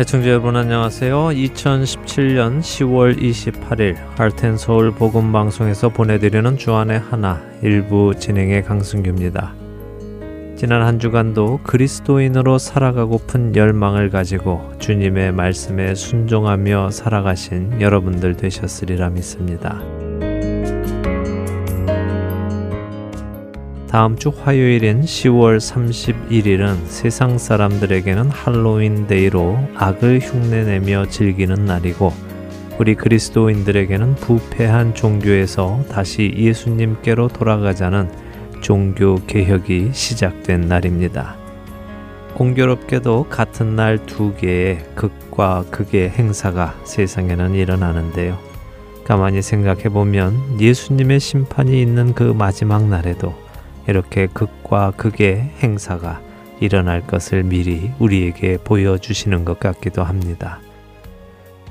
애청자 여러분 안녕하세요. 2017년 10월 28일 Heart and Soul 복음 방송에서 보내드리는 주 안의 하나 1부 진행의 강승규입니다. 지난 한 주간도 그리스도인으로 살아가고픈 열망을 가지고 주님의 말씀에 순종하며 살아가신 여러분들 되셨으리라 믿습니다. 다음 주 화요일인 10월 31일은 세상 사람들에게는 할로윈 데이로 악을 흉내내며 즐기는 날이고 우리 그리스도인들에게는 부패한 종교에서 다시 예수님께로 돌아가자는 종교 개혁이 시작된 날입니다. 공교롭게도 같은 날 두 개의 극과 극의 행사가 세상에는 일어나는데요. 가만히 생각해 보면 예수님의 심판이 있는 그 마지막 날에도 이렇게 극과 극의 행사가 일어날 것을 미리 우리에게 보여주시는 것 같기도 합니다.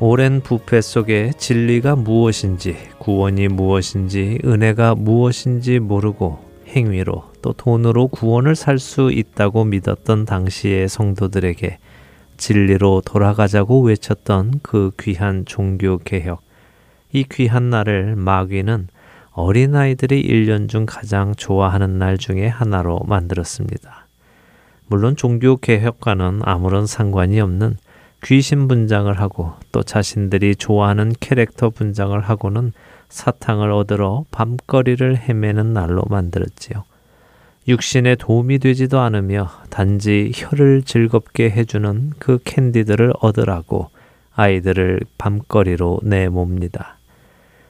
오랜 부패 속에 진리가 무엇인지, 구원이 무엇인지, 은혜가 무엇인지 모르고 행위로 또 돈으로 구원을 살 수 있다고 믿었던 당시의 성도들에게 진리로 돌아가자고 외쳤던 그 귀한 종교 개혁. 이 귀한 날을 마귀는 어린아이들이 1년 중 가장 좋아하는 날 중에 하나로 만들었습니다. 물론 종교 개혁과는 아무런 상관이 없는 귀신 분장을 하고 또 자신들이 좋아하는 캐릭터 분장을 하고는 사탕을 얻으러 밤거리를 헤매는 날로 만들었지요. 육신에 도움이 되지도 않으며 단지 혀를 즐겁게 해주는 그 캔디들을 얻으라고 아이들을 밤거리로 내몹니다.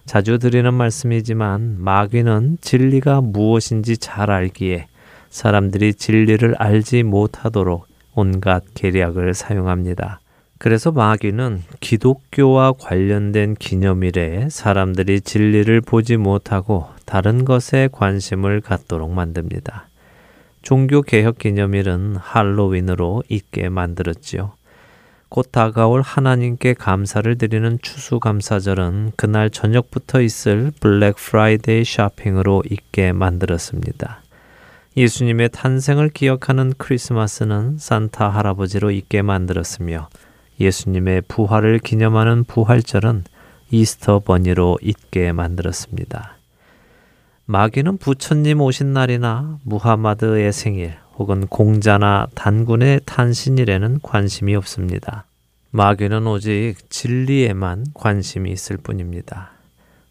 자주 드리는 말씀이지만 마귀는 진리가 무엇인지 잘 알기에 사람들이 진리를 알지 못하도록 온갖 계략을 사용합니다. 그래서 마귀는 기독교와 관련된 기념일에 사람들이 진리를 보지 못하고 다른 것에 관심을 갖도록 만듭니다. 종교 개혁 기념일은 할로윈으로 잊게 만들었지요. 곧 다가올 하나님께 감사를 드리는 추수감사절은 그날 저녁부터 있을 블랙 프라이데이 쇼핑으로 잊게 만들었습니다. 예수님의 탄생을 기억하는 크리스마스는 산타 할아버지로 있게 만들었으며 예수님의 부활을 기념하는 부활절은 이스터 버니로 있게 만들었습니다. 마귀는 부처님 오신 날이나 무하마드의 생일, 혹은 공자나 단군의 탄신일에는 관심이 없습니다. 마귀는 오직 진리에만 관심이 있을 뿐입니다.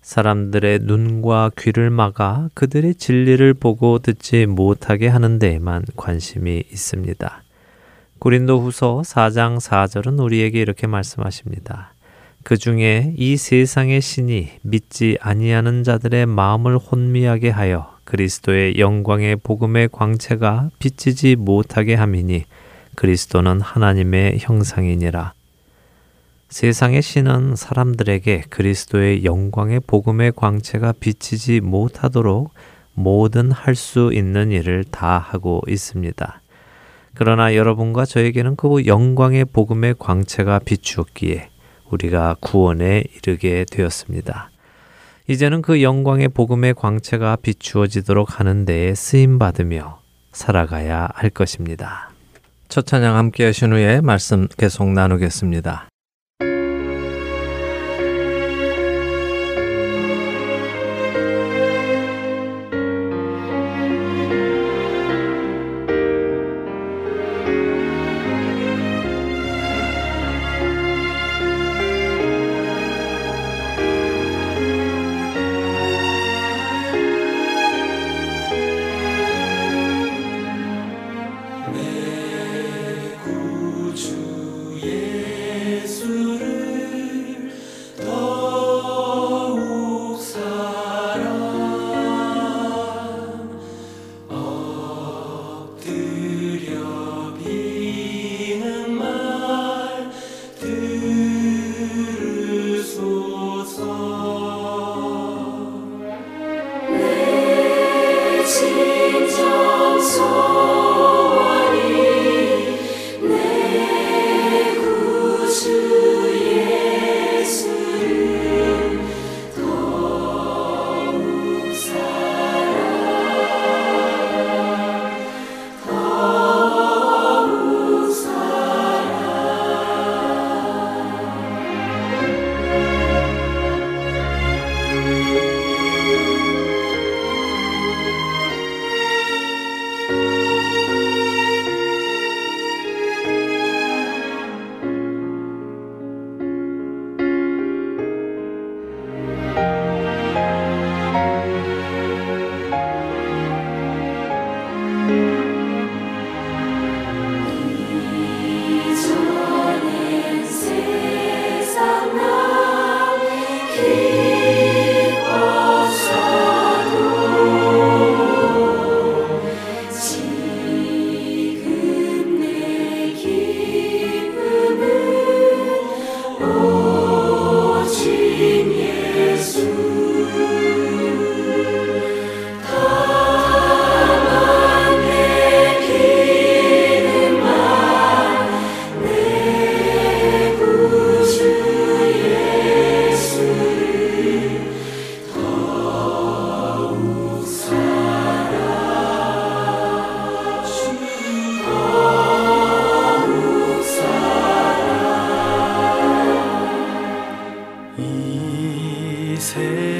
사람들의 눈과 귀를 막아 그들의 진리를 보고 듣지 못하게 하는 데에만 관심이 있습니다. 고린도 후서 4장 4절은 우리에게 이렇게 말씀하십니다. 그 중에 이 세상의 신이 믿지 아니하는 자들의 마음을 혼미하게 하여 그리스도의 영광의 복음의 광채가 비치지 못하게 함이니 그리스도는 하나님의 형상이니라. 세상의 신은 사람들에게 그리스도의 영광의 복음의 광채가 비치지 못하도록 모든 할 수 있는 일을 다 하고 있습니다. 그러나 여러분과 저에게는 그 영광의 복음의 광채가 비추었기에 우리가 구원에 이르게 되었습니다. 이제는 그 영광의 복음의 광채가 비추어지도록 하는 데에 쓰임 받으며 살아가야 할 것입니다. 첫 찬양 함께 하신 후에 말씀 계속 나누겠습니다.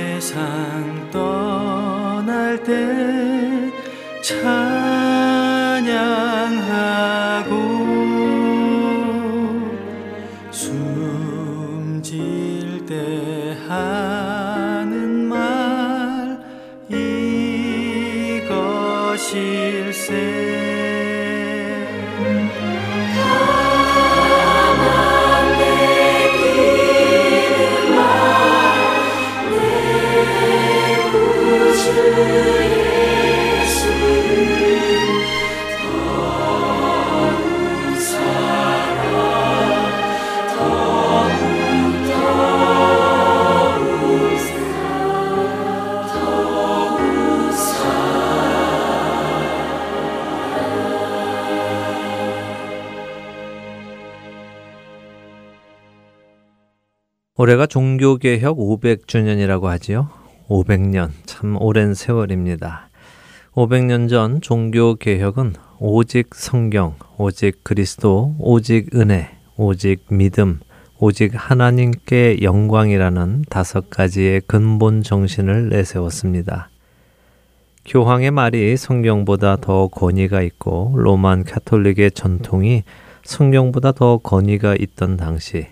세상 떠날 때 찬양하 올해가 종교개혁 500주년이라고 하지요. 500년, 참 오랜 세월입니다. 500년 전 종교개혁은 오직 성경, 오직 그리스도, 오직 은혜, 오직 믿음, 오직 하나님께 영광이라는 다섯 가지의 근본 정신을 내세웠습니다. 교황의 말이 성경보다 더 권위가 있고 로만 카톨릭의 전통이 성경보다 더 권위가 있던 당시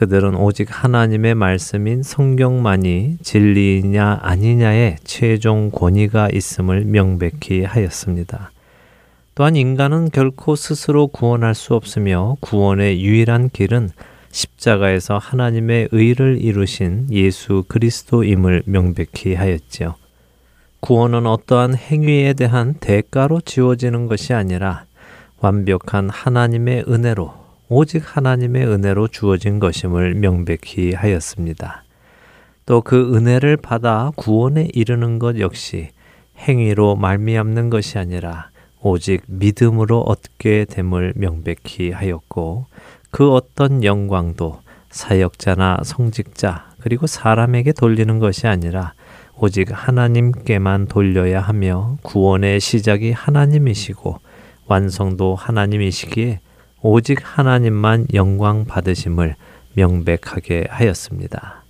그들은 오직 하나님의 말씀인 성경만이 진리냐 아니냐의 최종 권위가 있음을 명백히 하였습니다. 또한 인간은 결코 스스로 구원할 수 없으며 구원의 유일한 길은 십자가에서 하나님의 의를 이루신 예수 그리스도임을 명백히 하였지요. 구원은 어떠한 행위에 대한 대가로 지워지는 것이 아니라 완벽한 하나님의 은혜로 오직 하나님의 은혜로 주어진 것임을 명백히 하였습니다. 또 그 은혜를 받아 구원에 이르는 것 역시 행위로 말미암는 것이 아니라 오직 믿음으로 얻게 됨을 명백히 하였고 그 어떤 영광도 사역자나 성직자 그리고 사람에게 돌리는 것이 아니라 오직 하나님께만 돌려야 하며 구원의 시작이 하나님이시고 완성도 하나님이시기에 오직 하나님만 영광 받으심을 명백하게 하였습니다.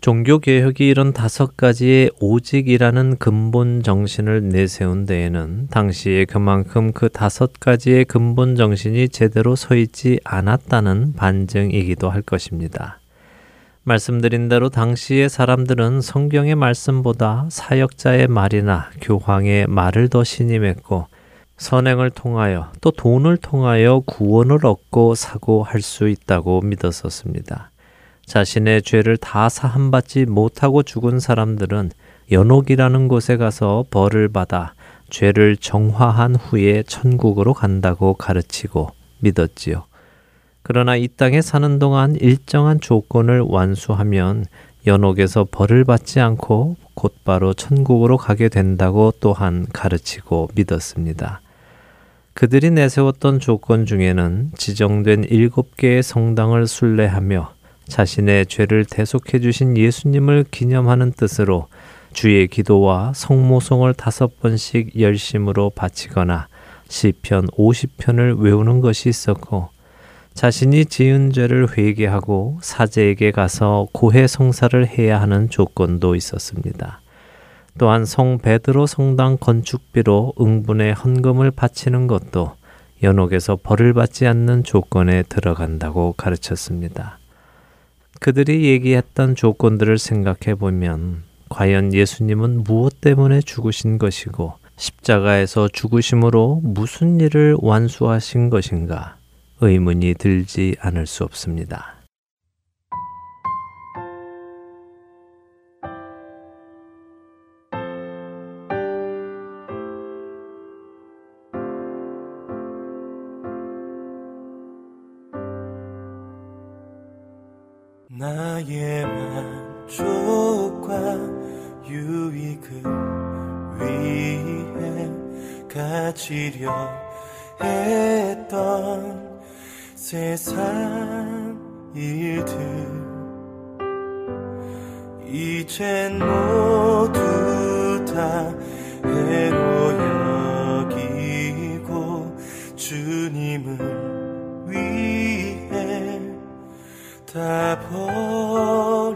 종교 개혁이 이런 다섯 가지의 오직이라는 근본 정신을 내세운 데에는 당시에 그만큼 그 다섯 가지의 근본 정신이 제대로 서 있지 않았다는 반증이기도 할 것입니다. 말씀드린 대로 당시의 사람들은 성경의 말씀보다 사역자의 말이나 교황의 말을 더 신임했고 선행을 통하여 또 돈을 통하여 구원을 얻고 사고할 수 있다고 믿었었습니다. 자신의 죄를 다 사함받지 못하고 죽은 사람들은 연옥이라는 곳에 가서 벌을 받아 죄를 정화한 후에 천국으로 간다고 가르치고 믿었지요. 그러나 이 땅에 사는 동안 일정한 조건을 완수하면 연옥에서 벌을 받지 않고 곧바로 천국으로 가게 된다고 또한 가르치고 믿었습니다. 그들이 내세웠던 조건 중에는 지정된 일곱 개의 성당을 순례하며 자신의 죄를 대속해 주신 예수님을 기념하는 뜻으로 주의 기도와 성모송을 다섯 번씩 열심으로 바치거나 시편 50편을 외우는 것이 있었고 자신이 지은 죄를 회개하고 사제에게 가서 고해 성사를 해야 하는 조건도 있었습니다. 또한 성 베드로 성당 건축비로 응분의 헌금을 바치는 것도 연옥에서 벌을 받지 않는 조건에 들어간다고 가르쳤습니다. 그들이 얘기했던 조건들을 생각해 보면 과연 예수님은 무엇 때문에 죽으신 것이고 십자가에서 죽으심으로 무슨 일을 완수하신 것인가 의문이 들지 않을 수 없습니다. 나의 만족과 유익을 위해 가지려 했던 세상 일들. 이젠 모두 다 해로 여기고 주님을 다버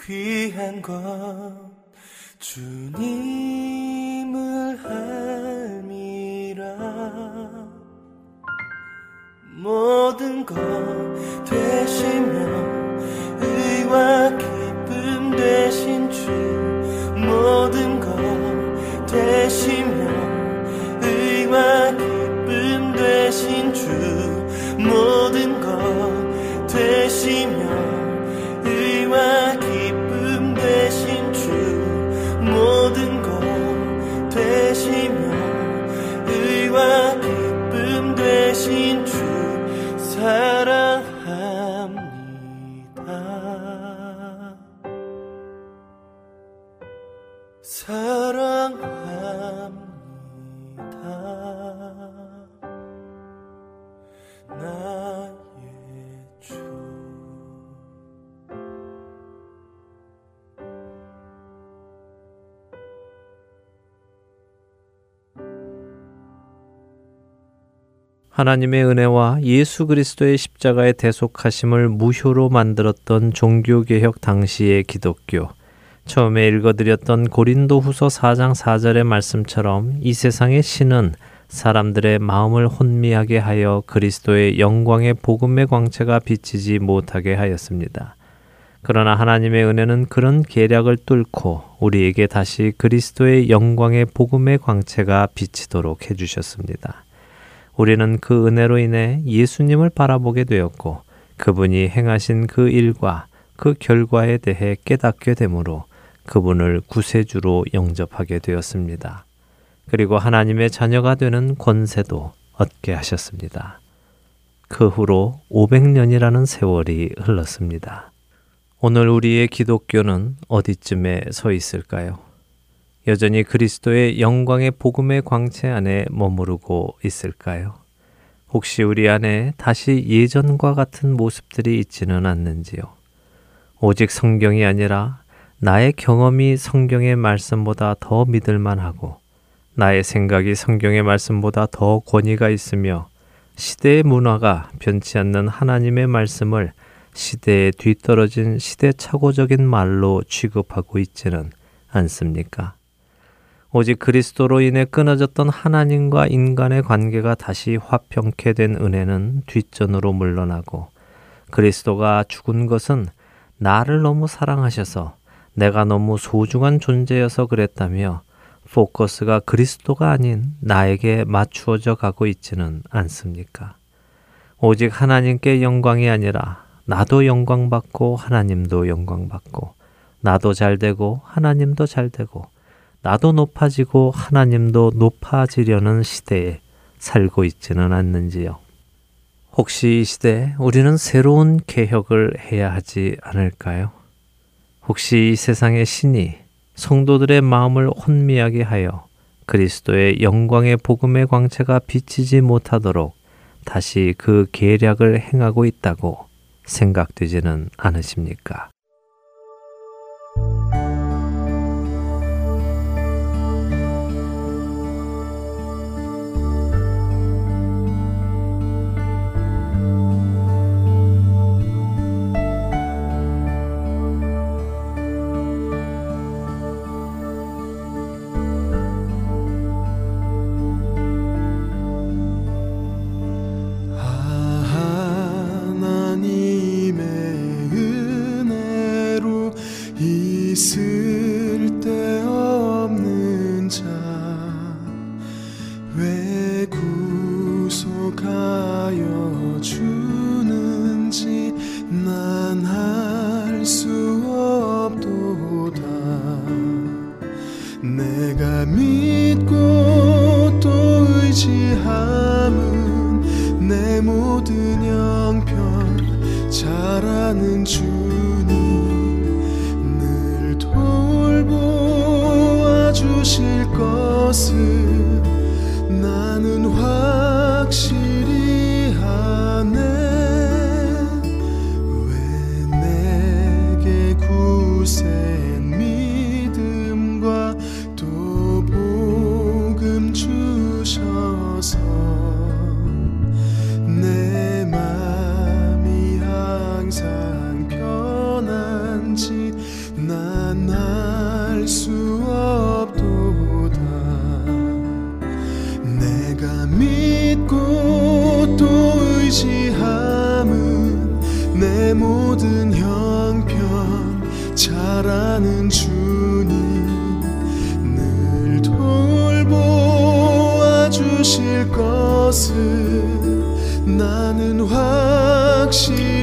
귀한 건 주님 하나님의 은혜와 예수 그리스도의 십자가의 대속하심을 무효로 만들었던 종교개혁 당시의 기독교. 처음에 읽어드렸던 고린도 후서 4장 4절의 말씀처럼 이 세상의 신은 사람들의 마음을 혼미하게 하여 그리스도의 영광의 복음의 광채가 비치지 못하게 하였습니다. 그러나 하나님의 은혜는 그런 계략을 뚫고 우리에게 다시 그리스도의 영광의 복음의 광채가 비치도록 해주셨습니다. 우리는 그 은혜로 인해 예수님을 바라보게 되었고 그분이 행하신 그 일과 그 결과에 대해 깨닫게 되므로 그분을 구세주로 영접하게 되었습니다. 그리고 하나님의 자녀가 되는 권세도 얻게 하셨습니다. 그 후로 500년이라는 세월이 흘렀습니다. 오늘 우리의 기독교는 어디쯤에 서 있을까요? 여전히 그리스도의 영광의 복음의 광채 안에 머무르고 있을까요? 혹시 우리 안에 다시 예전과 같은 모습들이 있지는 않는지요? 오직 성경이 아니라 나의 경험이 성경의 말씀보다 더 믿을만하고 나의 생각이 성경의 말씀보다 더 권위가 있으며 시대의 문화가 변치 않는 하나님의 말씀을 시대에 뒤떨어진 시대착오적인 말로 취급하고 있지는 않습니까? 오직 그리스도로 인해 끊어졌던 하나님과 인간의 관계가 다시 화평케 된 은혜는 뒷전으로 물러나고 그리스도가 죽은 것은 나를 너무 사랑하셔서 내가 너무 소중한 존재여서 그랬다며 포커스가 그리스도가 아닌 나에게 맞추어져 가고 있지는 않습니까? 오직 하나님께 영광이 아니라 나도 영광받고 하나님도 영광받고 나도 잘 되고 하나님도 잘 되고 나도 높아지고 하나님도 높아지려는 시대에 살고 있지는 않는지요. 혹시 이 시대 우리는 새로운 개혁을 해야 하지 않을까요? 혹시 이 세상의 신이 성도들의 마음을 혼미하게 하여 그리스도의 영광의 복음의 광채가 비치지 못하도록 다시 그 계략을 행하고 있다고 생각되지는 않으십니까? 나는 확신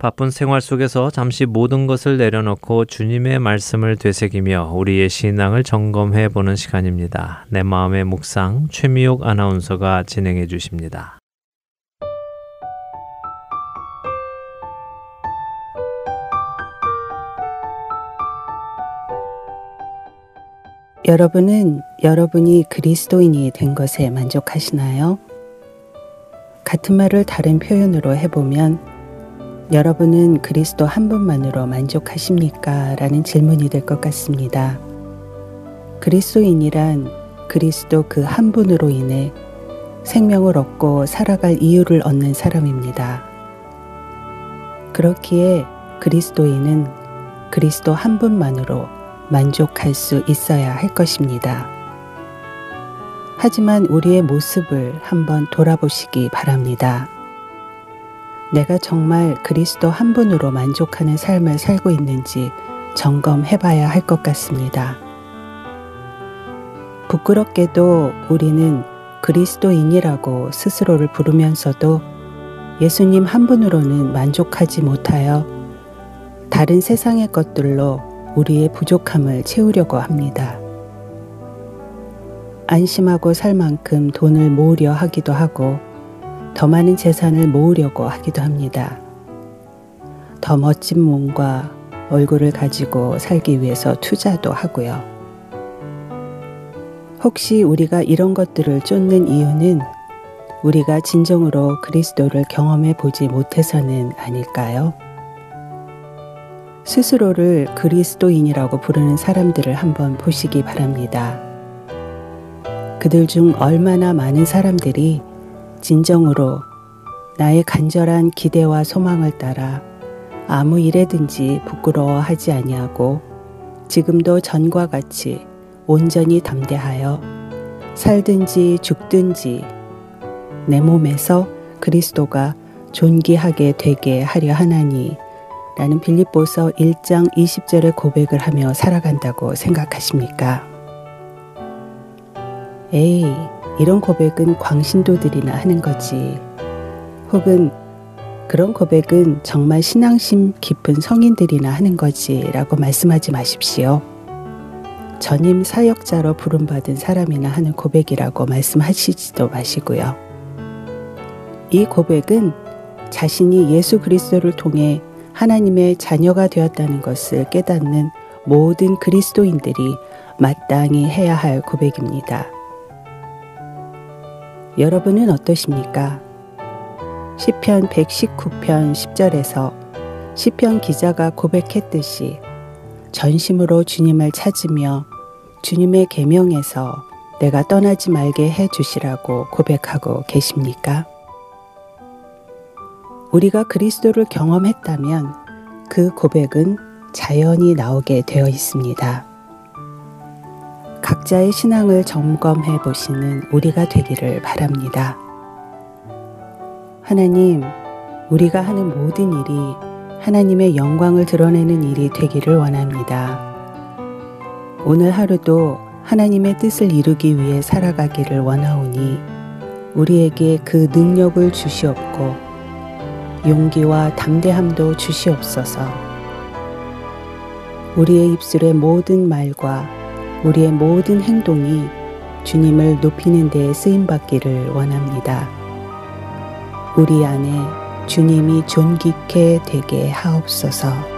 바쁜 생활 속에서 잠시 모든 것을 내려놓고 주님의 말씀을 되새기며 우리의 신앙을 점검해 보는 시간입니다. 내 마음의 묵상 최미옥 아나운서가 진행해 주십니다. 여러분은 여러분이 그리스도인이 된 것에 만족하시나요? 같은 말을 다른 표현으로 해보면 여러분은 그리스도 한 분만으로 만족하십니까? 라는 질문이 될 것 같습니다. 그리스도인이란 그리스도 그 한 분으로 인해 생명을 얻고 살아갈 이유를 얻는 사람입니다. 그렇기에 그리스도인은 그리스도 한 분만으로 만족할 수 있어야 할 것입니다. 하지만 우리의 모습을 한번 돌아보시기 바랍니다. 내가 정말 그리스도 한 분으로 만족하는 삶을 살고 있는지 점검해 봐야 할 것 같습니다. 부끄럽게도 우리는 그리스도인이라고 스스로를 부르면서도 예수님 한 분으로는 만족하지 못하여 다른 세상의 것들로 우리의 부족함을 채우려고 합니다. 안심하고 살 만큼 돈을 모으려 하기도 하고 더 많은 재산을 모으려고 하기도 합니다. 더 멋진 몸과 얼굴을 가지고 살기 위해서 투자도 하고요. 혹시 우리가 이런 것들을 쫓는 이유는 우리가 진정으로 그리스도를 경험해 보지 못해서는 아닐까요? 스스로를 그리스도인이라고 부르는 사람들을 한번 보시기 바랍니다. 그들 중 얼마나 많은 사람들이 진정으로 나의 간절한 기대와 소망을 따라 아무 일에든지 부끄러워하지 아니하고 지금도 전과 같이 온전히 담대하여 살든지 죽든지 내 몸에서 그리스도가 존귀하게 되게 하려 하나니 라는 빌립보서 1장 20절의 고백을 하며 살아간다고 생각하십니까? 에이, 이런 고백은 광신도들이나 하는 거지. 혹은 그런 고백은 정말 신앙심 깊은 성인들이나 하는 거지 라고 말씀하지 마십시오. 전임 사역자로 부름받은 사람이나 하는 고백이라고 말씀하시지도 마시고요. 이 고백은 자신이 예수 그리스도를 통해 하나님의 자녀가 되었다는 것을 깨닫는 모든 그리스도인들이 마땅히 해야 할 고백입니다. 여러분은 어떠십니까? 시편 119편 10절에서 시편 기자가 고백했듯이 전심으로 주님을 찾으며 주님의 계명에서 내가 떠나지 말게 해 주시라고 고백하고 계십니까? 우리가 그리스도를 경험했다면 그 고백은 자연히 나오게 되어 있습니다. 각자의 신앙을 점검해 보시는 우리가 되기를 바랍니다. 하나님, 우리가 하는 모든 일이 하나님의 영광을 드러내는 일이 되기를 원합니다. 오늘 하루도 하나님의 뜻을 이루기 위해 살아가기를 원하오니 우리에게 그 능력을 주시옵고 용기와 담대함도 주시옵소서. 우리의 입술의 모든 말과 우리의 모든 행동이 주님을 높이는 데 쓰임 받기를 원합니다. 우리 안에 주님이 존귀케 되게 하옵소서.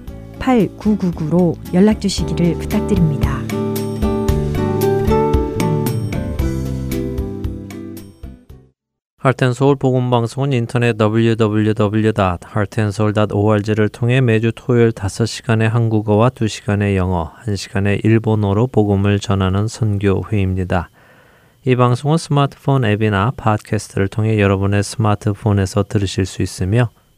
602-866-8999로 연락 주시기를 부탁드립니다. 할텐서울 복음방송은 인터넷 www.heartandsoul.org를 통해 매주 토요일 5시간의 한국어와 2시간의 영어, 1시간의 일본어로 복음을 전하는 선교회입니다. 이 방송은 스마트폰 앱이나 팟캐스트를 통해 여러분의 스마트폰에서 들으실 수 있으며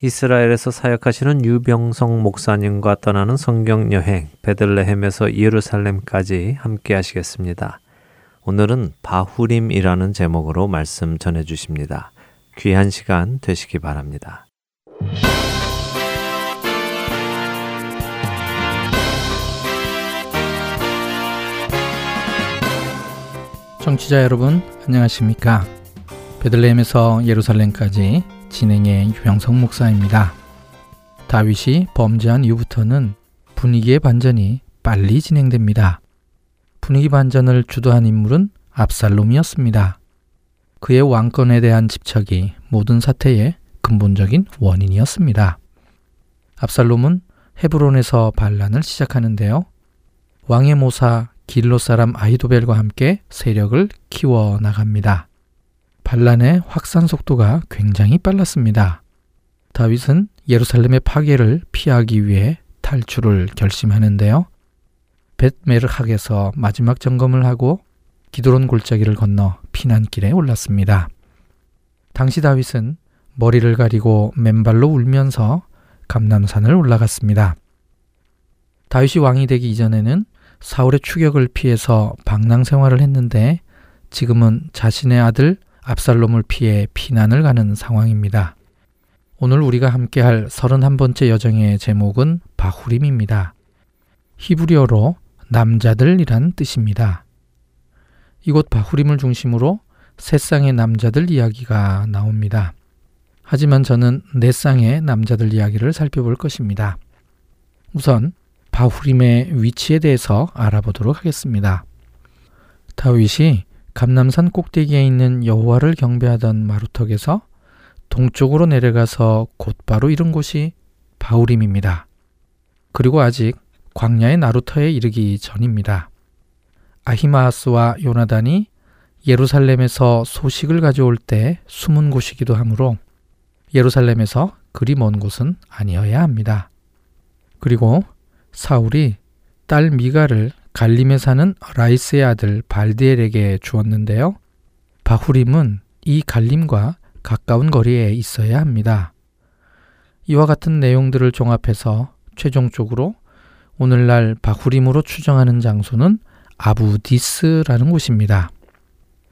이스라엘에서 사역하시는 유병성 목사님과 떠나는 성경 여행 베들레헴에서 예루살렘까지 함께 하시겠습니다. 오늘은 바후림이라는 제목으로 말씀 전해 주십니다. 귀한 시간 되시기 바랍니다. 청취자 여러분 안녕하십니까? 베들레헴에서 예루살렘까지 진행의 유병성 목사입니다. 다윗이 범죄한 이후부터는 분위기의 반전이 빨리 진행됩니다. 분위기 반전을 주도한 인물은 압살롬이었습니다. 그의 왕권에 대한 집착이 모든 사태의 근본적인 원인이었습니다. 압살롬은 헤브론에서 반란을 시작하는데요. 왕의 모사 길로 사람 아히도벨과 함께 세력을 키워 나갑니다. 반란의 확산 속도가 굉장히 빨랐습니다. 다윗은 예루살렘의 파괴를 피하기 위해 탈출을 결심하는데요. 벳메르학에서 마지막 점검을 하고 기도론 골짜기를 건너 피난길에 올랐습니다. 당시 다윗은 머리를 가리고 맨발로 울면서 감남산을 올라갔습니다. 다윗이 왕이 되기 이전에는 사울의 추격을 피해서 방랑 생활을 했는데 지금은 자신의 아들 압살롬을 피해 피난을 가는 상황입니다. 오늘 우리가 함께 할 31번째 여정의 제목은 바후림입니다. 히브리어로 남자들이란 뜻입니다. 이곳 바후림을 중심으로 세 쌍의 남자들 이야기가 나옵니다. 하지만 저는 네 쌍의 남자들 이야기를 살펴볼 것입니다. 우선 바후림의 위치에 대해서 알아보도록 하겠습니다. 다윗이 감남산 꼭대기에 있는 여호와를 경배하던 마루턱에서 동쪽으로 내려가서 곧바로 이른 곳이 바우림입니다. 그리고 아직 광야의 나루터에 이르기 전입니다. 아히마하스와 요나단이 예루살렘에서 소식을 가져올 때 숨은 곳이기도 하므로 예루살렘에서 그리 먼 곳은 아니어야 합니다. 그리고 사울이 딸 미가를 갈림에 사는 라이스의 아들 발디엘에게 주었는데요. 바후림은 이 갈림과 가까운 거리에 있어야 합니다. 이와 같은 내용들을 종합해서 최종적으로 오늘날 바후림으로 추정하는 장소는 아부디스라는 곳입니다.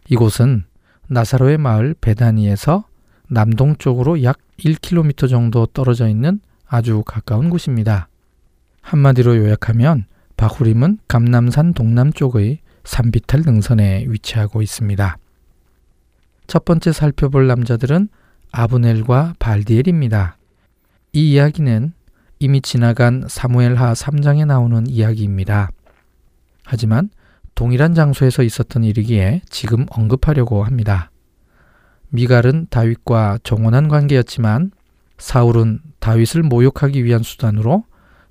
이곳은 나사로의 마을 베다니에서 남동쪽으로 약 1km 정도 떨어져 있는 아주 가까운 곳입니다. 한마디로 요약하면 바후림은 감남산 동남쪽의 산비탈 능선에 위치하고 있습니다. 첫 번째 살펴볼 남자들은 아브넬과 발디엘입니다. 이 이야기는 이미 지나간 사무엘하 3장에 나오는 이야기입니다. 하지만 동일한 장소에서 있었던 일이기에 지금 언급하려고 합니다. 미갈은 다윗과 정원한 관계였지만 사울은 다윗을 모욕하기 위한 수단으로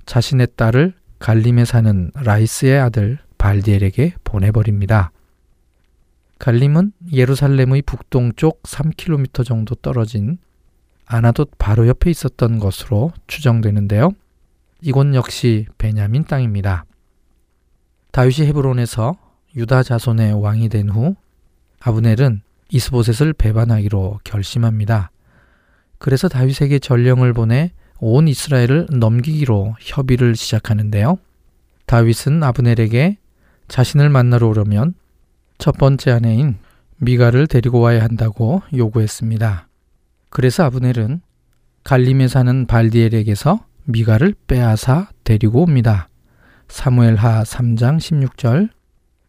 자신의 딸을 갈림에 사는 라이스의 아들 발디엘에게 보내버립니다. 갈림은 예루살렘의 북동쪽 3km 정도 떨어진 아나돗 바로 옆에 있었던 것으로 추정되는데요. 이곳 역시 베냐민 땅입니다. 다윗이 헤브론에서 유다 자손의 왕이 된 후 아브넬은 이스보셋을 배반하기로 결심합니다. 그래서 다윗에게 전령을 보내 온 이스라엘을 넘기기로 협의를 시작하는데요. 다윗은 아브넬에게 자신을 만나러 오려면 첫 번째 아내인 미가를 데리고 와야 한다고 요구했습니다. 그래서 아브넬은 갈림에 사는 발디엘에게서 미가를 빼앗아 데리고 옵니다. 사무엘하 3장 16절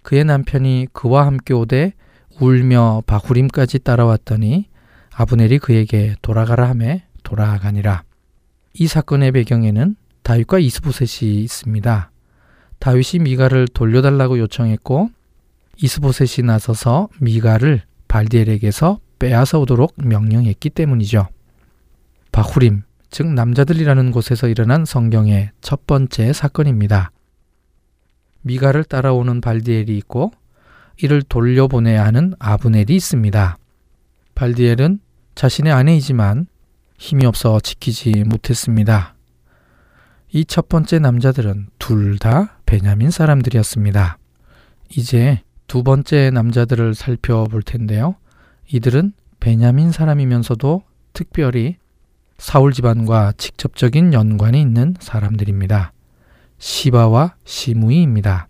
그의 남편이 그와 함께 오되 울며 바후림까지 따라왔더니 아브넬이 그에게 돌아가라 하매 돌아가니라. 이 사건의 배경에는 다윗과 이스보셋이 있습니다. 다윗이 미가를 돌려달라고 요청했고 이스보셋이 나서서 미가를 발디엘에게서 빼앗아 오도록 명령했기 때문이죠. 바후림, 즉 남자들이라는 곳에서 일어난 성경의 첫 번째 사건입니다. 미가를 따라오는 발디엘이 있고 이를 돌려보내야 하는 아브넬이 있습니다. 발디엘은 자신의 아내이지만 힘이 없어 지키지 못했습니다. 이 첫 번째 남자들은 둘 다 베냐민 사람들이었습니다. 이제 두 번째 남자들을 살펴볼 텐데요. 이들은 베냐민 사람이면서도 특별히 사울 집안과 직접적인 연관이 있는 사람들입니다. 시바와 시무이입니다.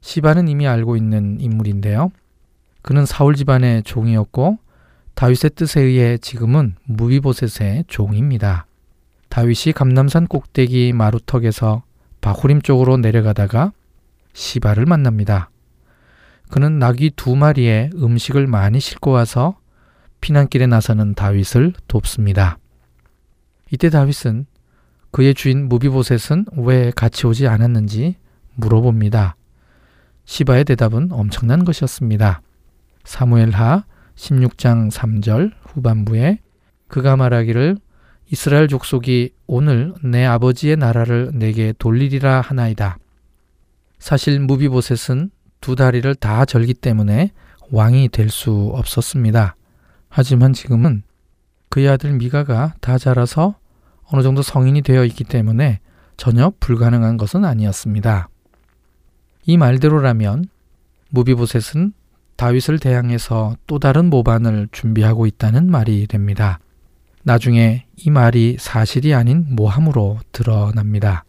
시바는 이미 알고 있는 인물인데요. 그는 사울 집안의 종이었고 다윗의 뜻에 의해 지금은 무비보셋의 종입니다. 다윗이 감남산 꼭대기 마루턱에서 바후림 쪽으로 내려가다가 시바를 만납니다. 그는 나귀 두 마리에 음식을 많이 싣고 와서 피난길에 나서는 다윗을 돕습니다. 이때 다윗은 그의 주인 무비보셋은 왜 같이 오지 않았는지 물어봅니다. 시바의 대답은 엄청난 것이었습니다. 사무엘하 16장 3절 후반부에 그가 말하기를 이스라엘 족속이 오늘 내 아버지의 나라를 내게 돌리리라 하나이다. 사실 무비보셋은 두 다리를 다 절기 때문에 왕이 될 수 없었습니다. 하지만 지금은 그의 아들 미가가 다 자라서 어느 정도 성인이 되어 있기 때문에 전혀 불가능한 것은 아니었습니다. 이 말대로라면 무비보셋은 다윗을 대항해서 또 다른 모반을 준비하고 있다는 말이 됩니다. 나중에 이 말이 사실이 아닌 모함으로 드러납니다.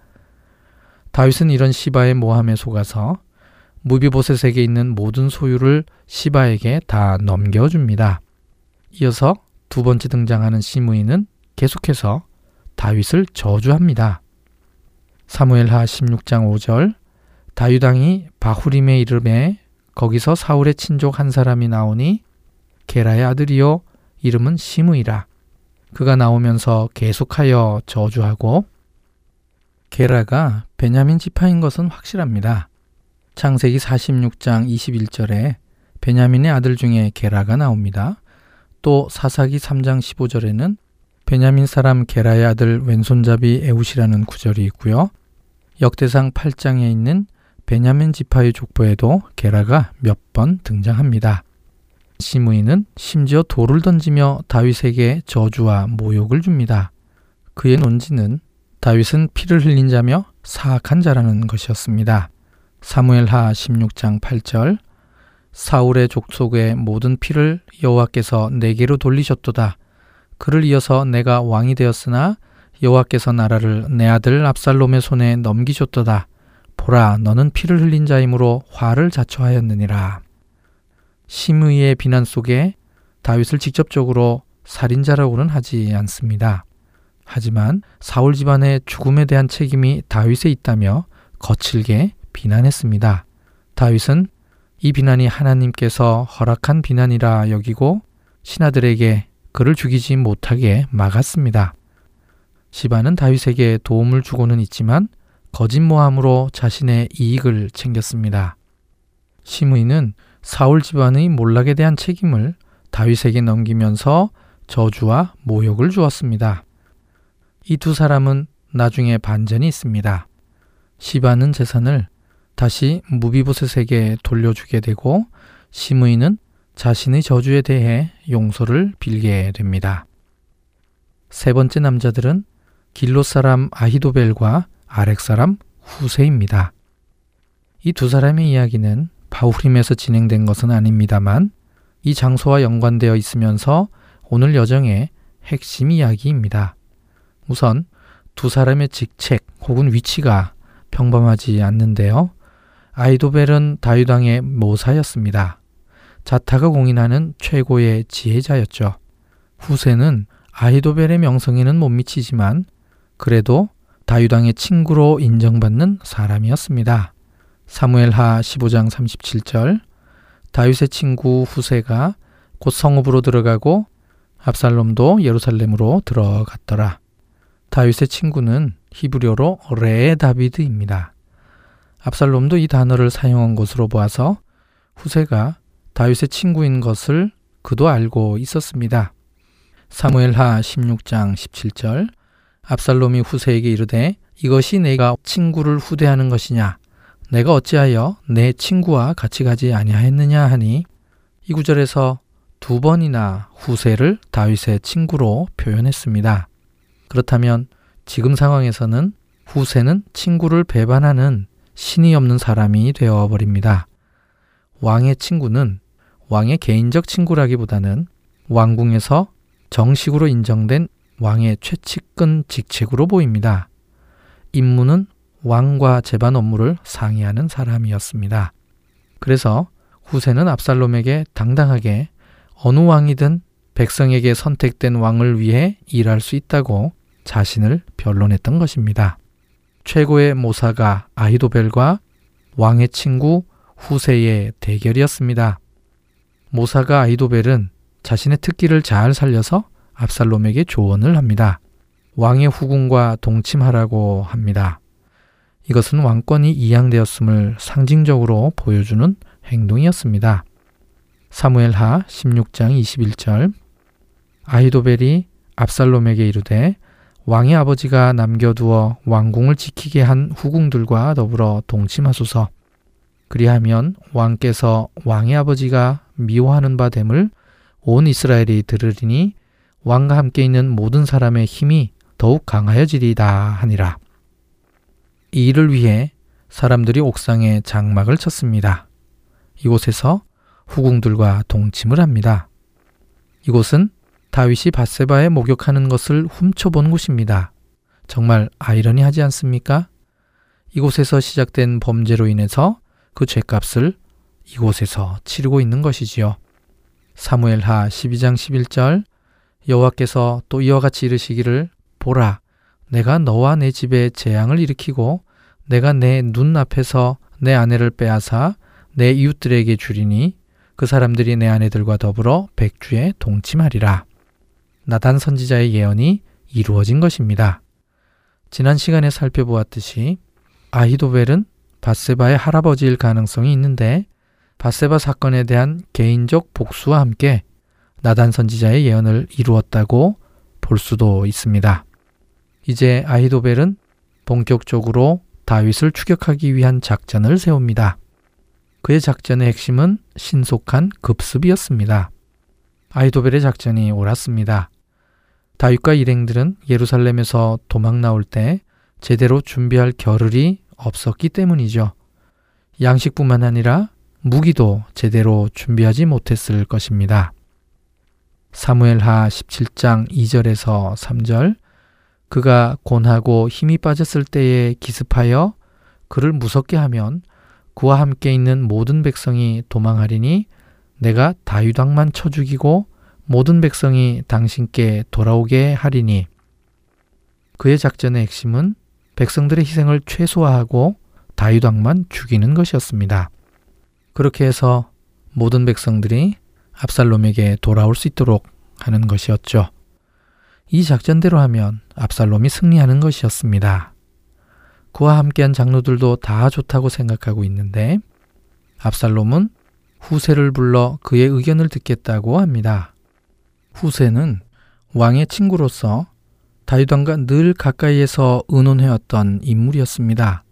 다윗은 이런 시바의 모함에 속아서 무비보셋에게 있는 모든 소유를 시바에게 다 넘겨줍니다. 이어서 두 번째 등장하는 시므이는 계속해서 다윗을 저주합니다. 사무엘하 16장 5절 다윗왕이 바후림에 이름에 거기서 사울의 친족 한 사람이 나오니 게라의 아들이요 이름은 시므이라 그가 나오면서 계속하여 저주하고 게라가 베냐민 지파인 것은 확실합니다. 창세기 46장 21절에 베냐민의 아들 중에 게라가 나옵니다. 또 사사기 3장 15절에는 베냐민 사람 게라의 아들 왼손잡이 에웃이라는 구절이 있고요. 역대상 8장에 있는 베냐민 지파의 족보에도 게라가 몇 번 등장합니다. 시므이는 심지어 돌을 던지며 다윗에게 저주와 모욕을 줍니다. 그의 논지는 다윗은 피를 흘린 자며 사악한 자라는 것이었습니다. 사무엘하 16장 8절 사울의 족속의 모든 피를 여호와께서 내게로 돌리셨도다. 그를 이어서 내가 왕이 되었으나 여호와께서 나라를 내 아들 압살롬의 손에 넘기셨도다. 보라 너는 피를 흘린 자이므로 화를 자초하였느니라. 심의의 비난 속에 다윗을 직접적으로 살인자라고는 하지 않습니다. 하지만 사울 집안의 죽음에 대한 책임이 다윗에 있다며 거칠게 비난했습니다. 다윗은 이 비난이 하나님께서 허락한 비난이라 여기고 신하들에게 그를 죽이지 못하게 막았습니다. 시바는 다윗에게 도움을 주고는 있지만 거짓 모함으로 자신의 이익을 챙겼습니다. 시므이는 사울 집안의 몰락에 대한 책임을 다윗에게 넘기면서 저주와 모욕을 주었습니다. 이 두 사람은 나중에 반전이 있습니다. 시바는 재산을 다시 무비보셋에게 돌려주게 되고 시므이는 자신의 저주에 대해 용서를 빌게 됩니다. 세 번째 남자들은 길로 사람 아히도벨과 아렉 사람 후세입니다. 이 두 사람의 이야기는 바후림에서 진행된 것은 아닙니다만 이 장소와 연관되어 있으면서 오늘 여정의 핵심 이야기입니다. 우선 두 사람의 직책 혹은 위치가 평범하지 않는데요. 아이도벨은 다유당의 모사였습니다. 자타가 공인하는 최고의 지혜자였죠. 후세는 아히도벨의 명성에는 못 미치지만 그래도 다유당의 친구로 인정받는 사람이었습니다. 사무엘하 15장 37절 다윗의 친구 후세가 곧 성읍으로 들어가고 압살롬도 예루살렘으로 들어갔더라. 다윗의 친구는 히브리어로 레 다비드입니다. 압살롬도 이 단어를 사용한 것으로 보아서 후세가 다윗의 친구인 것을 그도 알고 있었습니다. 사무엘하 16장 17절 압살롬이 후세에게 이르되 이것이 내가 친구를 후대하는 것이냐 내가 어찌하여 내 친구와 같이 가지 아니하였느냐 하니 이 구절에서 두 번이나 후세를 다윗의 친구로 표현했습니다. 그렇다면 지금 상황에서는 후세는 친구를 배반하는 신이 없는 사람이 되어 버립니다. 왕의 친구는 왕의 개인적 친구라기보다는 왕궁에서 정식으로 인정된 왕의 최측근 직책으로 보입니다. 임무는 왕과 재반 업무를 상의하는 사람이었습니다. 그래서 후세는 압살롬에게 당당하게 어느 왕이든 백성에게 선택된 왕을 위해 일할 수 있다고 자신을 변론했던 것입니다. 최고의 모사가 아히도벨과 왕의 친구 후세의 대결이었습니다. 모사가 아히도벨은 자신의 특기를 잘 살려서 압살롬에게 조언을 합니다. 왕의 후궁과 동침하라고 합니다. 이것은 왕권이 이양되었음을 상징적으로 보여주는 행동이었습니다. 사무엘하 16장 21절 아히도벨이 압살롬에게 이르되 왕의 아버지가 남겨두어 왕궁을 지키게 한 후궁들과 더불어 동침하소서. 그리하면 왕께서 왕의 아버지가 미워하는 바 됨을 온 이스라엘이 들으리니 왕과 함께 있는 모든 사람의 힘이 더욱 강하여지리다 하니라. 이 일을 위해 사람들이 옥상에 장막을 쳤습니다. 이곳에서 후궁들과 동침을 합니다. 이곳은 다윗이 바세바에 목욕하는 것을 훔쳐본 곳입니다. 정말 아이러니하지 않습니까? 이곳에서 시작된 범죄로 인해서 그 죄값을 이곳에서 치르고 있는 것이지요. 사무엘하 12장 11절 여호와께서 또 이와 같이 이르시기를 보라 내가 너와 내 집에 재앙을 일으키고 내가 내 눈앞에서 내 아내를 빼앗아 내 이웃들에게 주리니 그 사람들이 내 아내들과 더불어 백주에 동침하리라. 나단 선지자의 예언이 이루어진 것입니다. 지난 시간에 살펴보았듯이 아히도벨은 바세바의 할아버지일 가능성이 있는데 바세바 사건에 대한 개인적 복수와 함께 나단 선지자의 예언을 이루었다고 볼 수도 있습니다. 이제 아히도벨은 본격적으로 다윗을 추격하기 위한 작전을 세웁니다. 그의 작전의 핵심은 신속한 급습이었습니다. 아히도벨의 작전이 옳았습니다. 다윗과 일행들은 예루살렘에서 도망 나올 때 제대로 준비할 겨를이 없었기 때문이죠. 양식뿐만 아니라 무기도 제대로 준비하지 못했을 것입니다. 사무엘하 17장 2절에서 3절 그가 곤하고 힘이 빠졌을 때에 기습하여 그를 무섭게 하면 그와 함께 있는 모든 백성이 도망하리니 내가 다윗왕만 쳐 죽이고 모든 백성이 당신께 돌아오게 하리니 그의 작전의 핵심은 백성들의 희생을 최소화하고 다윗왕만 죽이는 것이었습니다. 그렇게 해서 모든 백성들이 압살롬에게 돌아올 수 있도록 하는 것이었죠. 이 작전대로 하면 압살롬이 승리하는 것이었습니다. 그와 함께한 장로들도 다 좋다고 생각하고 있는데 압살롬은 후세를 불러 그의 의견을 듣겠다고 합니다. 후세는 왕의 친구로서 다윗왕과 늘 가까이에서 의논해왔던 인물이었습니다.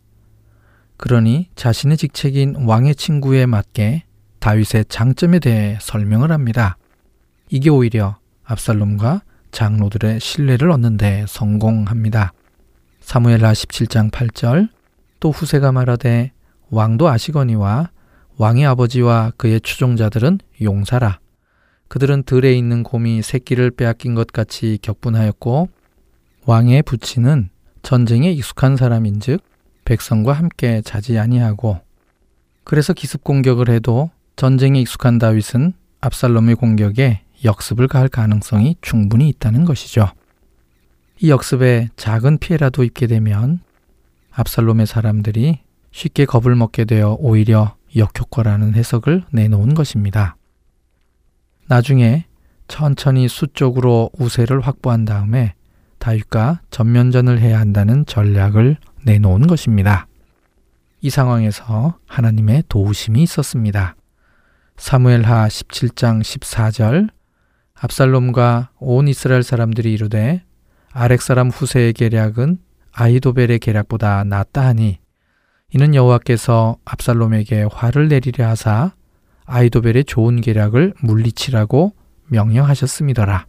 그러니 자신의 직책인 왕의 친구에 맞게 다윗의 장점에 대해 설명을 합니다. 이게 오히려 압살롬과 장로들의 신뢰를 얻는 데 성공합니다. 사무엘하 17장 8절 또 후세가 말하되 왕도 아시거니와 왕의 아버지와 그의 추종자들은 용사라. 그들은 들에 있는 곰이 새끼를 빼앗긴 것 같이 격분하였고 왕의 부친은 전쟁에 익숙한 사람인즉 백성과 함께 자지 아니하고 그래서 기습 공격을 해도 전쟁에 익숙한 다윗은 압살롬의 공격에 역습을 가할 가능성이 충분히 있다는 것이죠. 이 역습에 작은 피해라도 입게 되면 압살롬의 사람들이 쉽게 겁을 먹게 되어 오히려 역효과라는 해석을 내놓은 것입니다. 나중에 천천히 수적으로 우세를 확보한 다음에 다윗과 전면전을 해야 한다는 전략을 내놓은 것입니다. 이 상황에서 하나님의 도우심이 있었습니다. 사무엘하 17장 14절 압살롬과 온 이스라엘 사람들이 이르되 아렉 사람 후세의 계략은 아이도벨의 계략보다 낫다 하니 이는 여호와께서 압살롬에게 화를 내리려 하사 아이도벨의 좋은 계략을 물리치라고 명령하셨음이더라.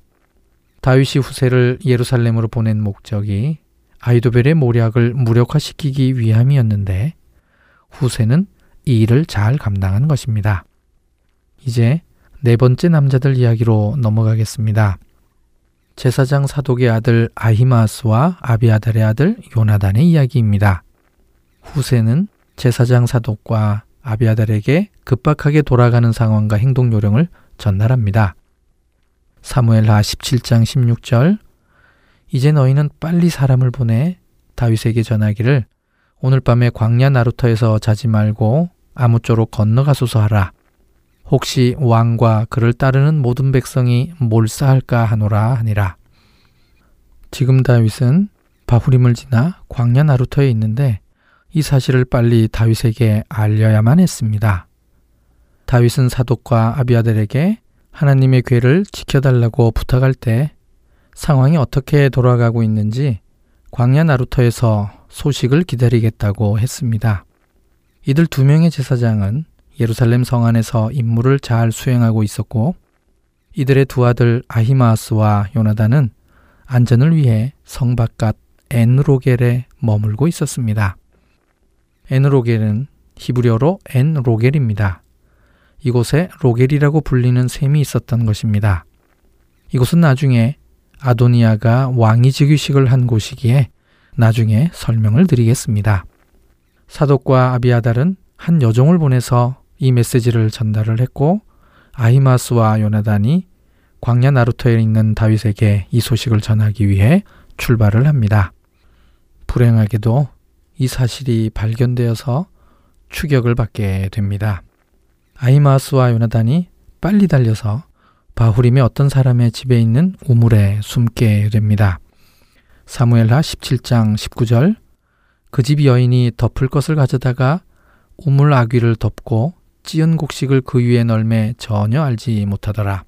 다윗이 후세를 예루살렘으로 보낸 목적이 아이도벨의 모략을 무력화시키기 위함이었는데 후세는 이 일을 잘 감당한 것입니다. 이제 네 번째 남자들 이야기로 넘어가겠습니다. 제사장 사독의 아들 아히마스와 아비아달의 아들 요나단의 이야기입니다. 후세는 제사장 사독과 아비아달에게 급박하게 돌아가는 상황과 행동 요령을 전달합니다. 사무엘하 17장 16절 이제 너희는 빨리 사람을 보내 다윗에게 전하기를 오늘 밤에 광야 나루터에서 자지 말고 아무쪼록 건너가소서 하라. 혹시 왕과 그를 따르는 모든 백성이 몰사할까 하노라 하니라. 지금 다윗은 바후림을 지나 광야 나루터에 있는데 이 사실을 빨리 다윗에게 알려야만 했습니다. 다윗은 사독과 아비아들에게 하나님의 괴를 지켜달라고 부탁할 때 상황이 어떻게 돌아가고 있는지 광야 나루터에서 소식을 기다리겠다고 했습니다. 이들 두 명의 제사장은 예루살렘 성 안에서 임무를 잘 수행하고 있었고 이들의 두 아들 아히마스와 요나단은 안전을 위해 성 바깥 엔로겔에 머물고 있었습니다. 엔로겔은 히브리어로 엔로겔입니다. 이곳에 로겔이라고 불리는 샘이 있었던 것입니다. 이곳은 나중에 아도니아가 왕위 즉위식을 한 곳이기에 나중에 설명을 드리겠습니다. 사독과 아비아달은 한 여종을 보내서 이 메시지를 전달을 했고 아히마스와 요나단이 광야 나루터에 있는 다윗에게 이 소식을 전하기 위해 출발을 합니다. 불행하게도 이 사실이 발견되어서 추격을 받게 됩니다. 아히마스와 요나단이 빨리 달려서 바후림의 어떤 사람의 집에 있는 우물에 숨게 됩니다. 사무엘하 17장 19절 그 집 여인이 덮을 것을 가져다가 우물 아귀를 덮고 찌은 곡식을 그 위에 널매 전혀 알지 못하더라.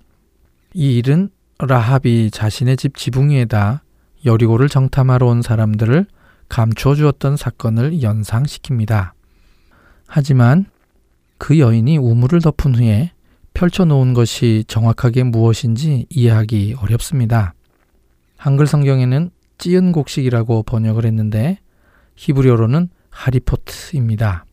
이 일은 라합이 자신의 집 지붕 위에다 여리고를 정탐하러 온 사람들을 감추어 주었던 사건을 연상시킵니다. 하지만 그 여인이 우물을 덮은 후에 펼쳐놓은 것이 정확하게 무엇인지 이해하기 어렵습니다. 한글 성경에는 찌은 곡식이라고 번역을 했는데 히브리어로는 하리포트입니다.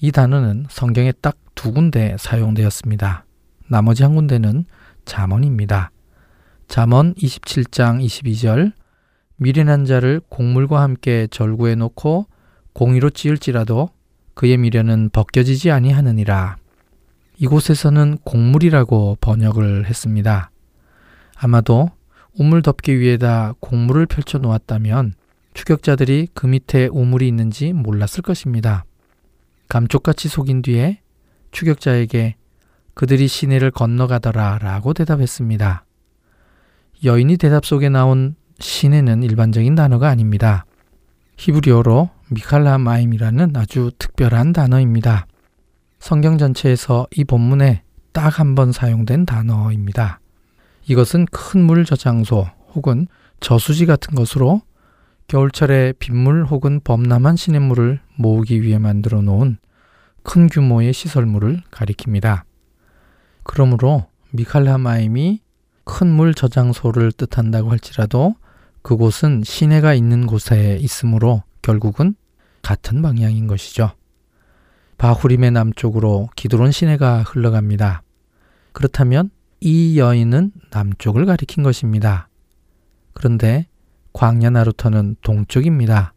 이 단어는 성경에 딱 두 군데 사용되었습니다. 나머지 한 군데는 잠언입니다. 잠언 27장 22절 미련한 자를 곡물과 함께 절구해 놓고 공의로 찌을지라도 그의 미련은 벗겨지지 아니하느니라. 이곳에서는 곡물이라고 번역을 했습니다. 아마도 우물 덮기 위에다 곡물을 펼쳐 놓았다면 추격자들이 그 밑에 우물이 있는지 몰랐을 것입니다. 감쪽같이 속인 뒤에 추격자에게 그들이 시내를 건너가더라 라고 대답했습니다. 여인이 대답 속에 나온 시내는 일반적인 단어가 아닙니다. 히브리어로 미칼라마임이라는 아주 특별한 단어입니다. 성경 전체에서 이 본문에 딱 한 번 사용된 단어입니다. 이것은 큰 물 저장소 혹은 저수지 같은 것으로 겨울철에 빗물 혹은 범람한 시냇물을 모으기 위해 만들어 놓은 큰 규모의 시설물을 가리킵니다. 그러므로 미칼라마임이 큰 물 저장소를 뜻한다고 할지라도 그곳은 시내가 있는 곳에 있으므로 결국은 같은 방향인 것이죠. 바후림의 남쪽으로 기드론 시내가 흘러갑니다. 그렇다면 이 여인은 남쪽을 가리킨 것입니다. 그런데 광야 나루터는 동쪽입니다.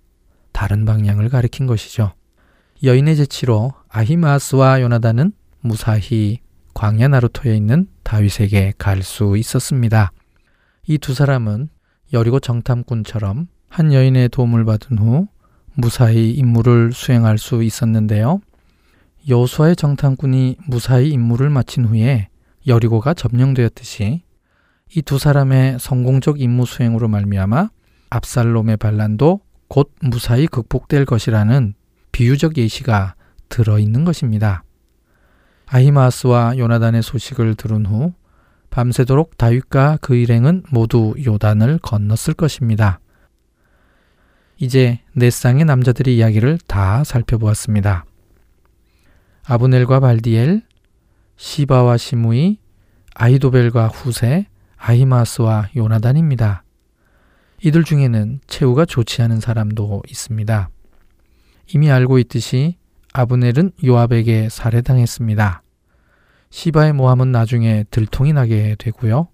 다른 방향을 가리킨 것이죠. 여인의 제치로 아히마스와 요나단은 무사히 광야 나루터에 있는 다윗에게 갈 수 있었습니다. 이 두 사람은 여리고 정탐꾼처럼 한 여인의 도움을 받은 후 무사히 임무를 수행할 수 있었는데요. 여수아의 정탐꾼이 무사히 임무를 마친 후에 여리고가 점령되었듯이 이 두 사람의 성공적 임무 수행으로 말미암아 압살롬의 반란도 곧 무사히 극복될 것이라는 비유적 예시가 들어 있는 것입니다. 아히마스와 요나단의 소식을 들은 후 밤새도록 다윗과 그 일행은 모두 요단을 건넜을 것입니다. 이제 네 쌍의 남자들의 이야기를 다 살펴보았습니다. 아브넬과 발디엘, 시바와 시무이, 아이도벨과 후세, 아히마스와 요나단입니다. 이들 중에는 최후가 좋지 않은 사람도 있습니다. 이미 알고 있듯이 아브넬은 요압에게 살해당했습니다. 시바의 모함은 나중에 들통이 나게 되고요.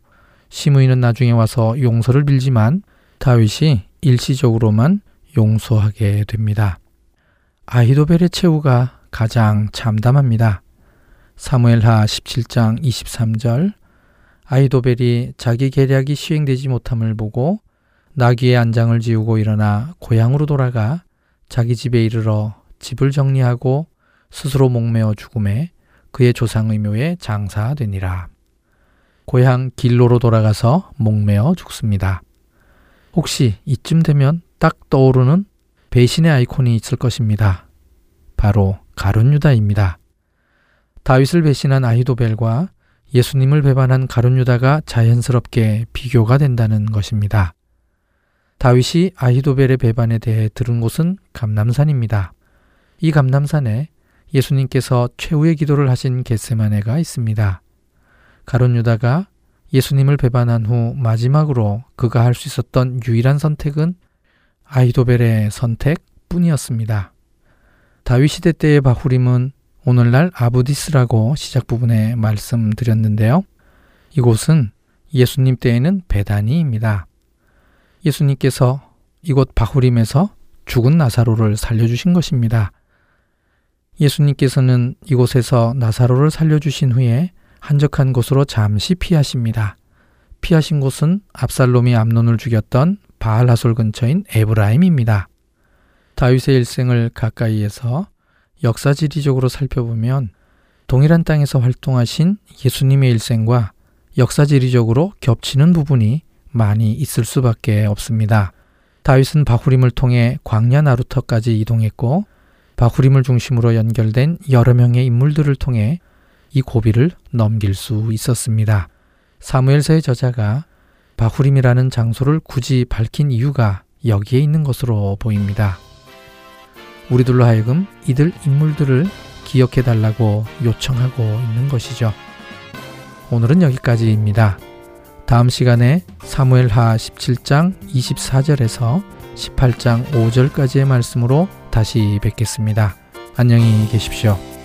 시므이는 나중에 와서 용서를 빌지만 다윗이 일시적으로만 용서하게 됩니다. 아히도벨의 최후가 가장 참담합니다. 사무엘하 17장 23절 아히도벨이 자기 계략이 시행되지 못함을 보고 나귀의 안장을 지우고 일어나 고향으로 돌아가 자기 집에 이르러 집을 정리하고 스스로 목매어 죽음에 그의 조상의 묘에 장사되니라. 고향 길로로 돌아가서 목매어 죽습니다. 혹시 이쯤 되면 딱 떠오르는 배신의 아이콘이 있을 것입니다. 바로 가룟 유다입니다. 다윗을 배신한 아히도벨과 예수님을 배반한 가룟 유다가 자연스럽게 비교가 된다는 것입니다. 다윗이 아히도벨의 배반에 대해 들은 곳은 감남산입니다. 이 감남산에 예수님께서 최후의 기도를 하신 겟세마네가 있습니다. 가론 유다가 예수님을 배반한 후 마지막으로 그가 할 수 있었던 유일한 선택은 아이도벨의 선택뿐이었습니다. 다윗 시대 때의 바후림은 오늘날 아부디스라고 시작 부분에 말씀드렸는데요. 이곳은 예수님 때에는 베다니입니다. 예수님께서 이곳 바후림에서 죽은 나사로를 살려주신 것입니다. 예수님께서는 이곳에서 나사로를 살려주신 후에 한적한 곳으로 잠시 피하십니다. 피하신 곳은 압살롬이 암론을 죽였던 바알하솔 근처인 에브라임입니다. 다윗의 일생을 가까이에서 역사지리적으로 살펴보면 동일한 땅에서 활동하신 예수님의 일생과 역사지리적으로 겹치는 부분이 많이 있을 수밖에 없습니다. 다윗은 바후림을 통해 광야 나루터까지 이동했고 바후림을 중심으로 연결된 여러 명의 인물들을 통해 이 고비를 넘길 수 있었습니다. 사무엘서의 저자가 바후림이라는 장소를 굳이 밝힌 이유가 여기에 있는 것으로 보입니다. 우리들로 하여금 이들 인물들을 기억해 달라고 요청하고 있는 것이죠. 오늘은 여기까지입니다. 다음 시간에 사무엘하 17장 24절에서 18장 5절까지의 말씀으로 다시 뵙겠습니다. 안녕히 계십시오.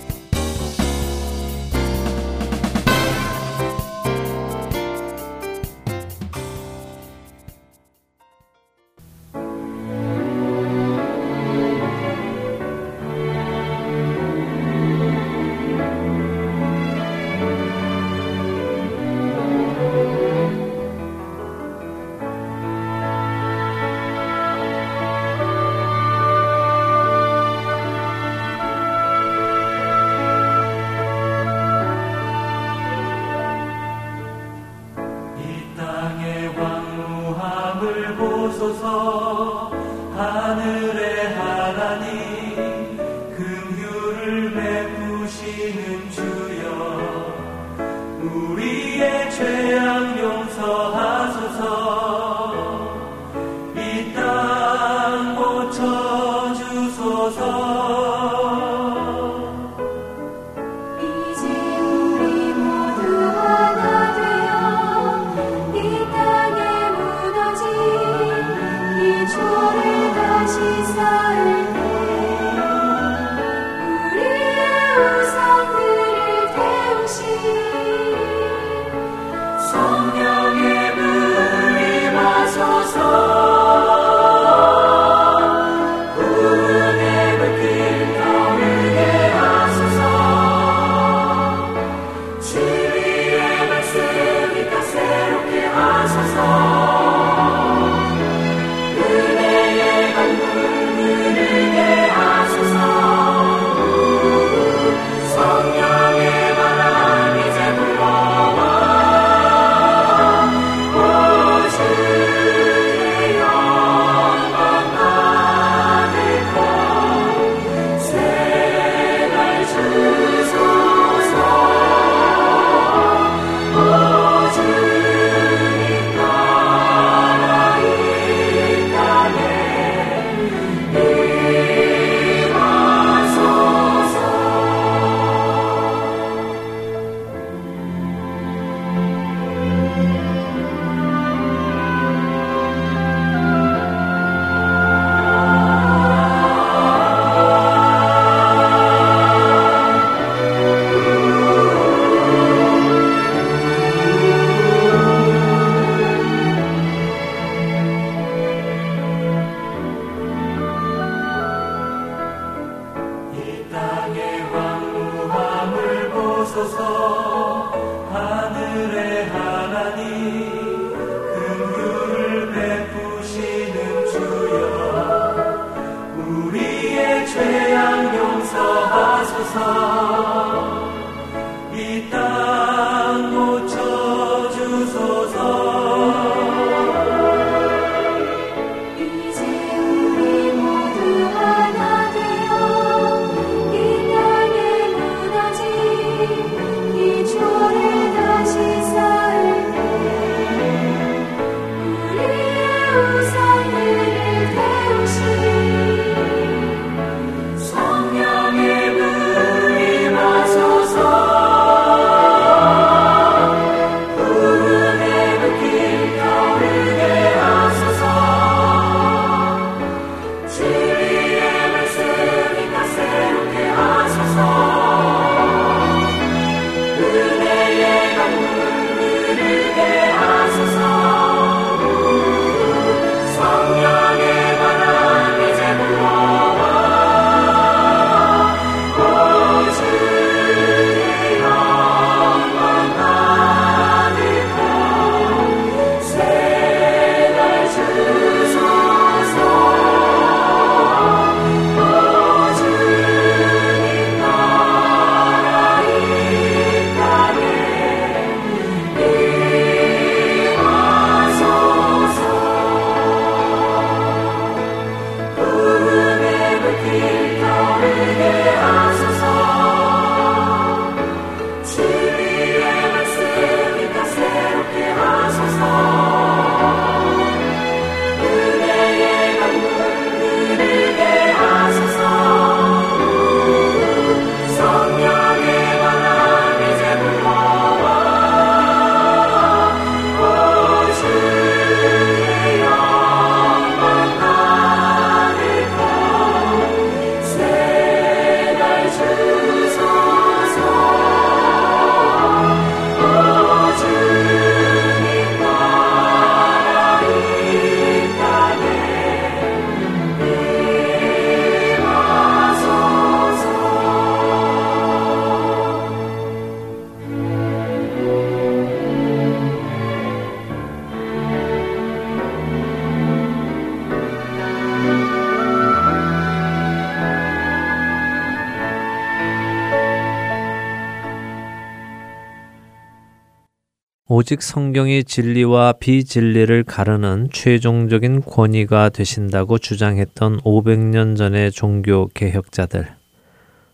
오직 성경이 진리와 비진리를 가르는 최종적인 권위가 되신다고 주장했던 500년 전의 종교 개혁자들.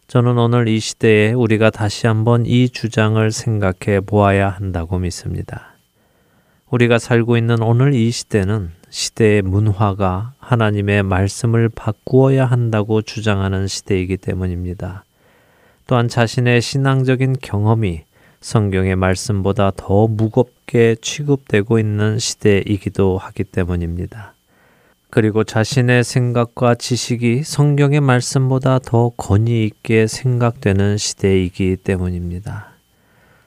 저는 오늘 이 시대에 우리가 다시 한번 이 주장을 생각해 보아야 한다고 믿습니다. 우리가 살고 있는 오늘 이 시대는 시대의 문화가 하나님의 말씀을 바꾸어야 한다고 주장하는 시대이기 때문입니다. 또한 자신의 신앙적인 경험이 성경의 말씀보다 더 무겁게 취급되고 있는 시대이기도 하기 때문입니다. 그리고 자신의 생각과 지식이 성경의 말씀보다 더 권위 있게 생각되는 시대이기 때문입니다.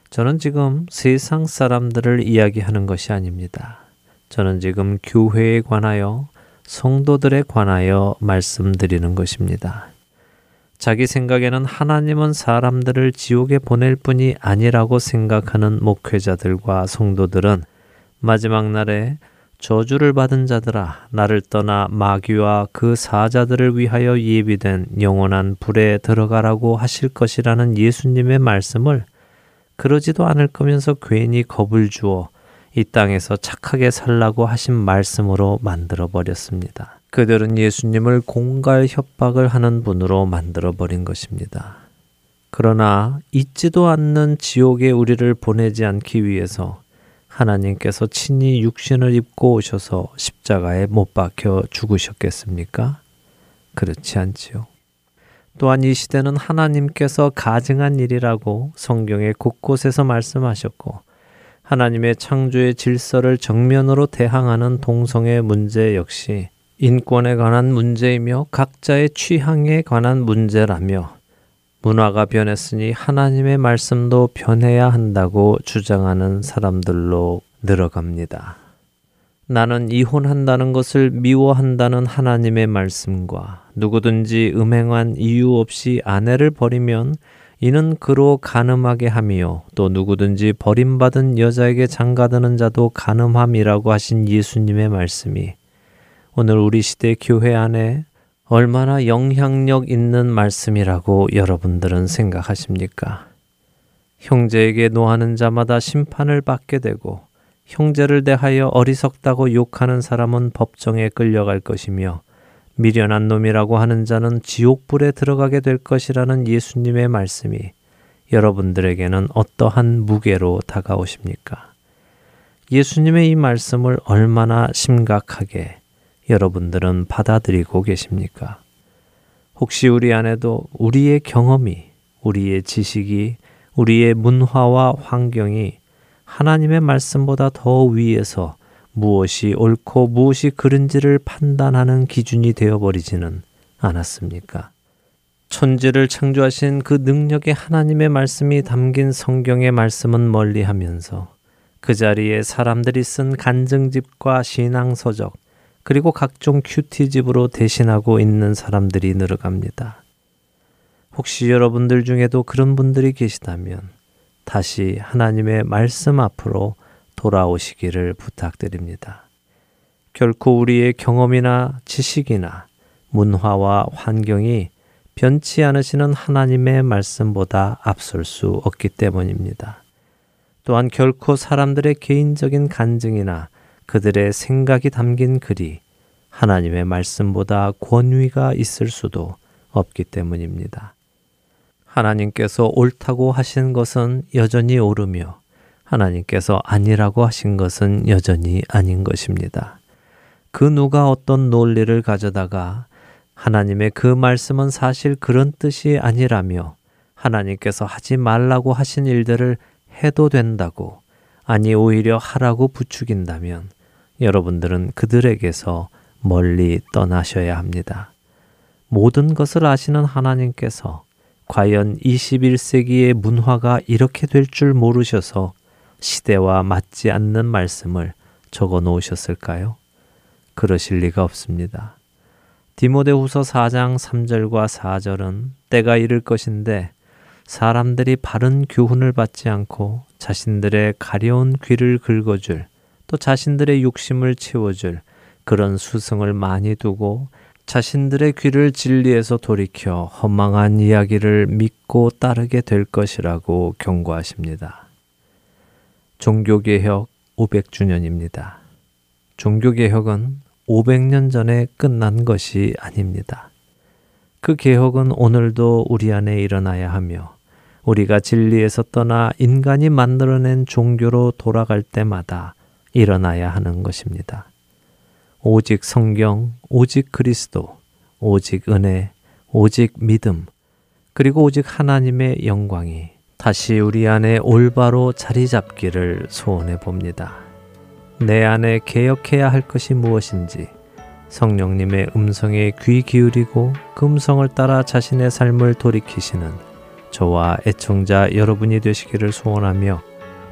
저는 지금 세상 사람들을 이야기하는 것이 아닙니다. 저는 지금 교회에 관하여 성도들에 관하여 말씀드리는 것입니다. 자기 생각에는 하나님은 사람들을 지옥에 보낼 뿐이 아니라고 생각하는 목회자들과 성도들은 마지막 날에 저주를 받은 자들아 나를 떠나 마귀와 그 사자들을 위하여 예비된 영원한 불에 들어가라고 하실 것이라는 예수님의 말씀을 그러지도 않을 거면서 괜히 겁을 주어 이 땅에서 착하게 살라고 하신 말씀으로 만들어 버렸습니다. 그들은 예수님을 공갈 협박을 하는 분으로 만들어 버린 것입니다. 그러나 잊지도 않는 지옥에 우리를 보내지 않기 위해서 하나님께서 친히 육신을 입고 오셔서 십자가에 못 박혀 죽으셨겠습니까? 그렇지 않지요. 또한 이 시대는 하나님께서 가증한 일이라고 성경의 곳곳에서 말씀하셨고 하나님의 창조의 질서를 정면으로 대항하는 동성애 문제 역시 인권에 관한 문제이며 각자의 취향에 관한 문제라며 문화가 변했으니 하나님의 말씀도 변해야 한다고 주장하는 사람들로 늘어갑니다. 나는 이혼한다는 것을 미워한다는 하나님의 말씀과 누구든지 음행한 이유 없이 아내를 버리면 이는 그로 가늠하게 하며 또 누구든지 버림받은 여자에게 장가드는 자도 가늠함이라고 하신 예수님의 말씀이 오늘 우리 시대 교회 안에 얼마나 영향력 있는 말씀이라고 여러분들은 생각하십니까? 형제에게 노하는 자마다 심판을 받게 되고 형제를 대하여 어리석다고 욕하는 사람은 법정에 끌려갈 것이며 미련한 놈이라고 하는 자는 지옥불에 들어가게 될 것이라는 예수님의 말씀이 여러분들에게는 어떠한 무게로 다가오십니까? 예수님의 이 말씀을 얼마나 심각하게 여러분들은 받아들이고 계십니까? 혹시 우리 안에도 우리의 경험이, 우리의 지식이, 우리의 문화와 환경이 하나님의 말씀보다 더 위에서 무엇이 옳고 무엇이 그른지를 판단하는 기준이 되어버리지는 않았습니까? 천지를 창조하신 그 능력의 하나님의 말씀이 담긴 성경의 말씀은 멀리 하면서 그 자리에 사람들이 쓴 간증집과 신앙서적, 그리고 각종 큐티집으로 대신하고 있는 사람들이 늘어갑니다. 혹시 여러분들 중에도 그런 분들이 계시다면 다시 하나님의 말씀 앞으로 돌아오시기를 부탁드립니다. 결코 우리의 경험이나 지식이나 문화와 환경이 변치 않으시는 하나님의 말씀보다 앞설 수 없기 때문입니다. 또한 결코 사람들의 개인적인 간증이나 그들의 생각이 담긴 글이 하나님의 말씀보다 권위가 있을 수도 없기 때문입니다. 하나님께서 옳다고 하신 것은 여전히 옳으며 하나님께서 아니라고 하신 것은 여전히 아닌 것입니다. 그 누가 어떤 논리를 가져다가 하나님의 그 말씀은 사실 그런 뜻이 아니라며 하나님께서 하지 말라고 하신 일들을 해도 된다고 아니 오히려 하라고 부추긴다면 여러분들은 그들에게서 멀리 떠나셔야 합니다. 모든 것을 아시는 하나님께서 과연 21세기의 문화가 이렇게 될 줄 모르셔서 시대와 맞지 않는 말씀을 적어 놓으셨을까요? 그러실 리가 없습니다. 디모데후서 4장 3절과 4절은 때가 이를 것인데 사람들이 바른 교훈을 받지 않고 자신들의 가려운 귀를 긁어줄 또 자신들의 욕심을 채워줄 그런 수승을 많이 두고 자신들의 귀를 진리에서 돌이켜 허망한 이야기를 믿고 따르게 될 것이라고 경고하십니다. 종교개혁 500주년입니다. 종교개혁은 500년 전에 끝난 것이 아닙니다. 그 개혁은 오늘도 우리 안에 일어나야 하며 우리가 진리에서 떠나 인간이 만들어낸 종교로 돌아갈 때마다 일어나야 하는 것입니다. 오직 성경, 오직 그리스도, 오직 은혜, 오직 믿음, 그리고 오직 하나님의 영광이 다시 우리 안에 올바로 자리 잡기를 소원해 봅니다. 내 안에 개혁해야 할 것이 무엇인지 성령님의 음성에 귀 기울이고 그 음성을 따라 자신의 삶을 돌이키시는 저와 애청자 여러분이 되시기를 소원하며